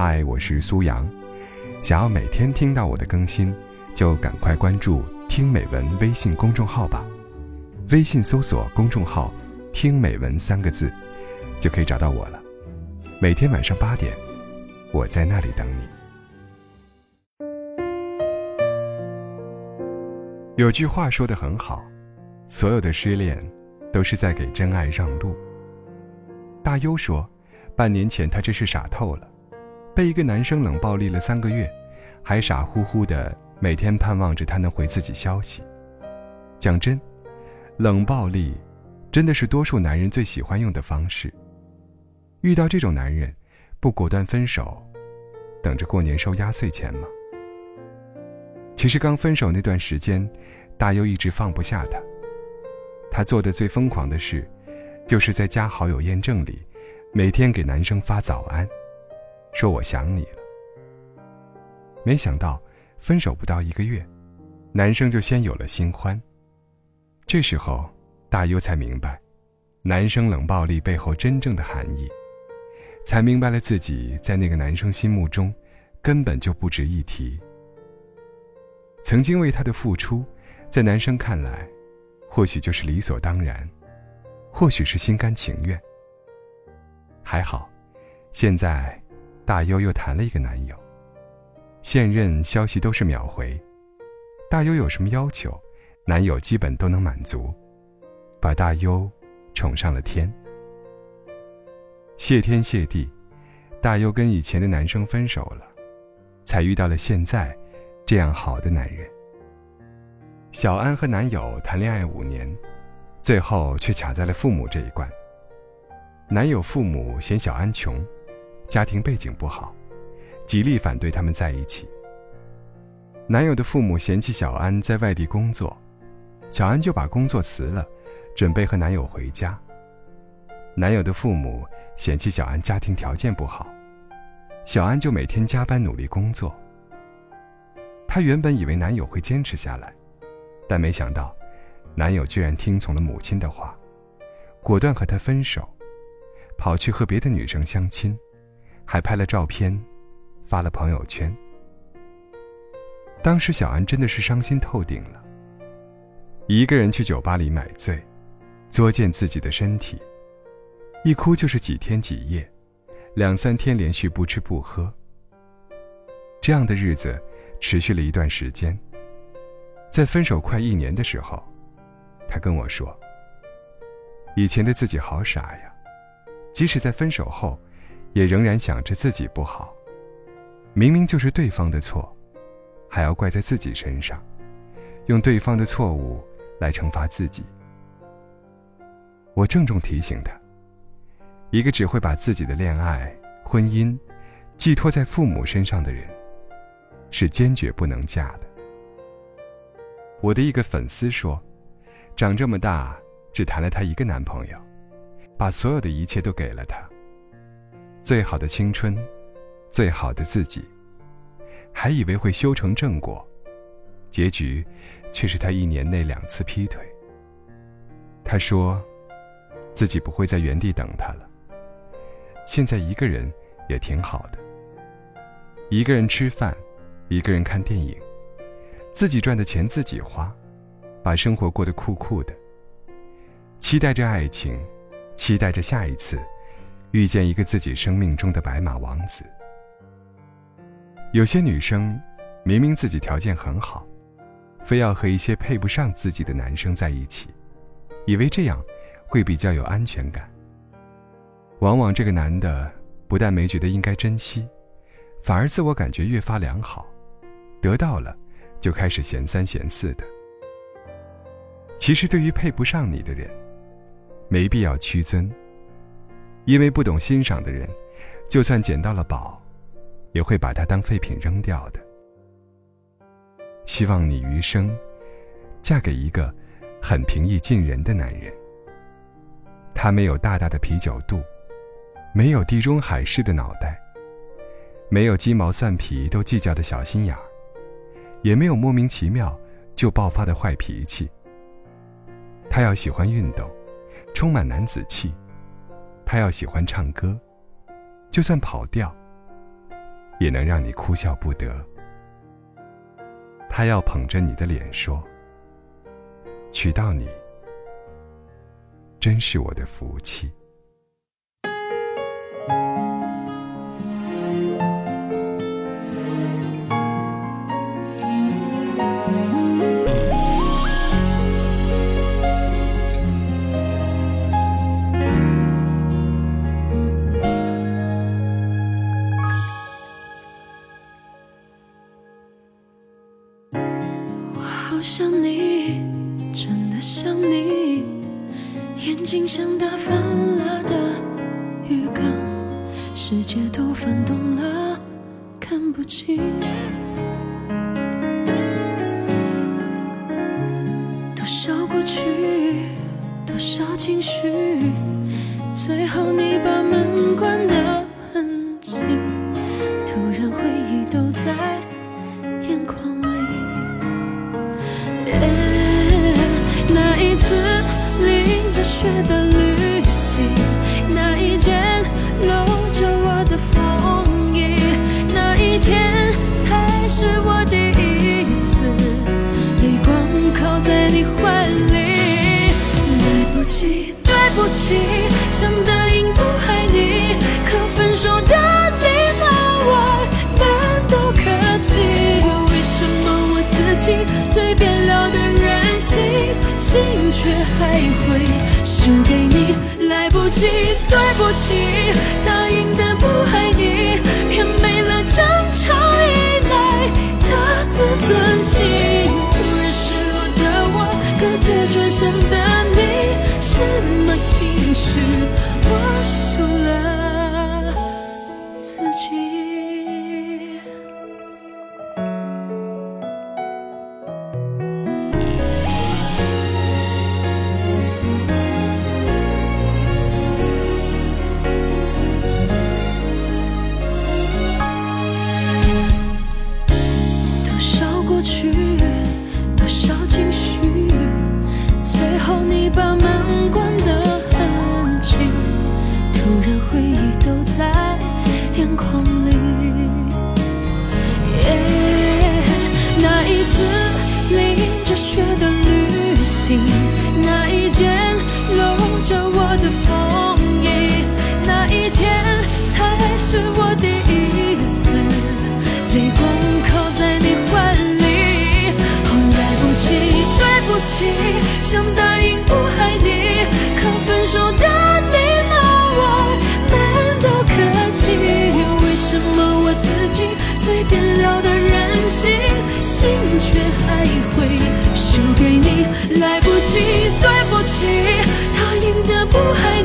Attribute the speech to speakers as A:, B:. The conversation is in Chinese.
A: 嗨，我是苏阳。想要每天听到我的更新，就赶快关注“听美文”微信公众号吧。微信搜索公众号“听美文”三个字，就可以找到我了。每天晚上八点，我在那里等你。有句话说的很好，所有的失恋，都是在给真爱让路。大优说，半年前他真是傻透了。被一个男生冷暴力了三个月，还傻乎乎的每天盼望着他能回自己消息。讲真，冷暴力真的是多数男人最喜欢用的方式。遇到这种男人，不果断分手，等着过年收压岁钱吗？其实刚分手那段时间，大优一直放不下他。他做的最疯狂的事，就是在加好友验证里，每天给男生发早安。说我想你了。没想到，分手不到一个月，男生就先有了新欢。这时候，大优才明白，男生冷暴力背后真正的含义，才明白了自己在那个男生心目中，根本就不值一提。曾经为他的付出，在男生看来，或许就是理所当然，或许是心甘情愿。还好，现在。大优又谈了一个男友，现任消息都是秒回，大优有什么要求，男友基本都能满足，把大优宠上了天。谢天谢地，大优跟以前的男生分手了，才遇到了现在这样好的男人。小安和男友谈恋爱五年，最后却卡在了父母这一关。男友父母嫌小安穷。家庭背景不好，极力反对他们在一起。男友的父母嫌弃小安在外地工作，小安就把工作辞了，准备和男友回家。男友的父母嫌弃小安家庭条件不好，小安就每天加班努力工作。她原本以为男友会坚持下来，但没想到，男友居然听从了母亲的话，果断和她分手，跑去和别的女生相亲。还拍了照片，发了朋友圈。当时小安真的是伤心透顶了。一个人去酒吧里买醉，作践自己的身体，一哭就是几天几夜，两三天连续不吃不喝。这样的日子持续了一段时间。在分手快一年的时候，他跟我说：“以前的自己好傻呀，即使在分手后。”也仍然想着自己不好，明明就是对方的错，还要怪在自己身上，用对方的错误来惩罚自己。我郑重提醒他：，一个只会把自己的恋爱、婚姻寄托在父母身上的人，是坚决不能嫁的。我的一个粉丝说，长这么大只谈了他一个男朋友，把所有的一切都给了他。最好的青春，最好的自己，还以为会修成正果，结局却是他一年内两次劈腿。他说，自己不会在原地等他了。现在一个人也挺好的，一个人吃饭，一个人看电影，自己赚的钱自己花，把生活过得酷酷的。期待着爱情，期待着下一次。遇见一个自己生命中的白马王子。有些女生，明明自己条件很好，非要和一些配不上自己的男生在一起，以为这样会比较有安全感。往往这个男的不但没觉得应该珍惜，反而自我感觉越发良好，得到了就开始嫌三嫌四的。其实，对于配不上你的人，没必要屈尊。因为不懂欣赏的人，就算捡到了宝，也会把它当废品扔掉的。希望你余生，嫁给一个很平易近人的男人。他没有大大的啤酒肚，没有地中海式的脑袋，没有鸡毛蒜皮都计较的小心眼儿，也没有莫名其妙就爆发的坏脾气。他要喜欢运动，充满男子气。他要喜欢唱歌，就算跑调，也能让你哭笑不得。他要捧着你的脸说：“娶到你，真是我的福气。”
B: 好想你，真的想你，眼睛像打翻了的鱼缸，世界都翻动了，看不清。多少过去，多少情绪，最后你把门关得很紧，突然回忆都在去的旅行，那一件搂着我的风衣，那一天才是我第一次泪光靠在你怀里。来不及，对不起，起，眼随便聊的任性，心却还会输给你？来不及，对不起，答应的不还